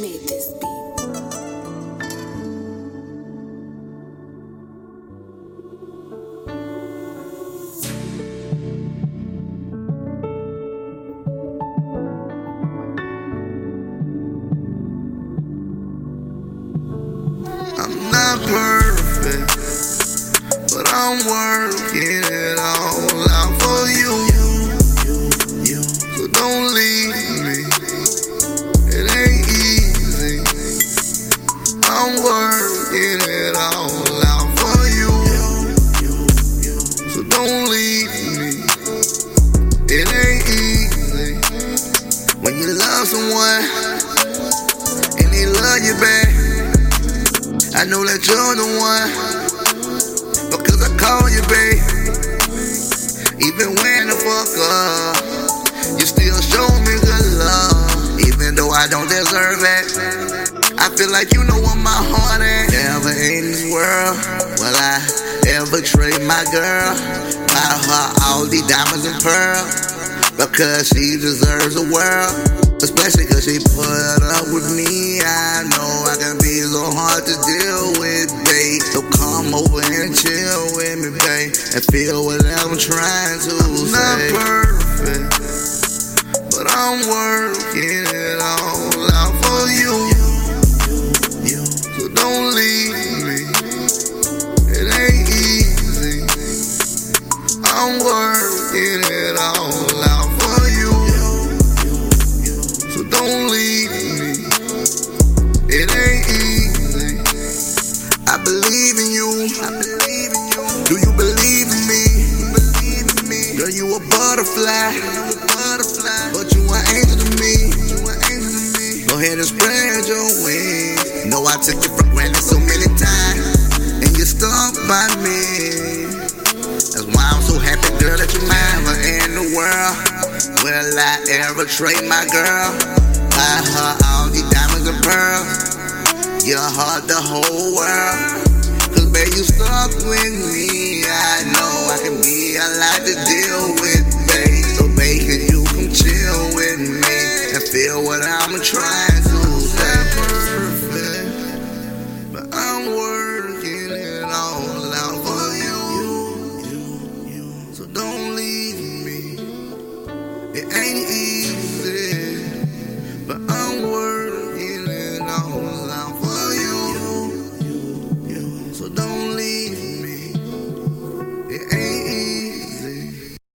made this beat. I'm not perfect, but I'm working love someone and they love you back. I know that you're the one because I call you, babe. Even when the fuck up, you still show me good love. Even though I don't deserve it, I feel like you know what my heart at. Never in this world will I ever trade my girl. Buy her all these diamonds and pearls because she deserves the world. Especially cause she put up with me. I know I can be so hard to deal with, babe. So come over and chill with me, babe. And feel what I'm trying to I'm say. Not perfect, but I'm working it all out for you. So don't leave me. It ain't easy. I'm working Leave me. It ain't easy. I believe in you. Do you believe in me? Girl, you a butterfly. But you an angel to me. Go ahead and spread your wings. Know I took you for granted so many times. And you stuck by me. That's why I'm so happy, girl, that you're mine. Never in the world will I ever trade my girl. Buy her all these diamonds and pearls. Your heart, the whole world. Cause babe, you stuck with me. I know I can be a lot to deal with, babe. So babe, can you come chill with me and feel what I'm trying to say? Perfect, but I'm working it all out for you. So don't leave me. It ain't easy, but I'm working it out for you. So don't leave.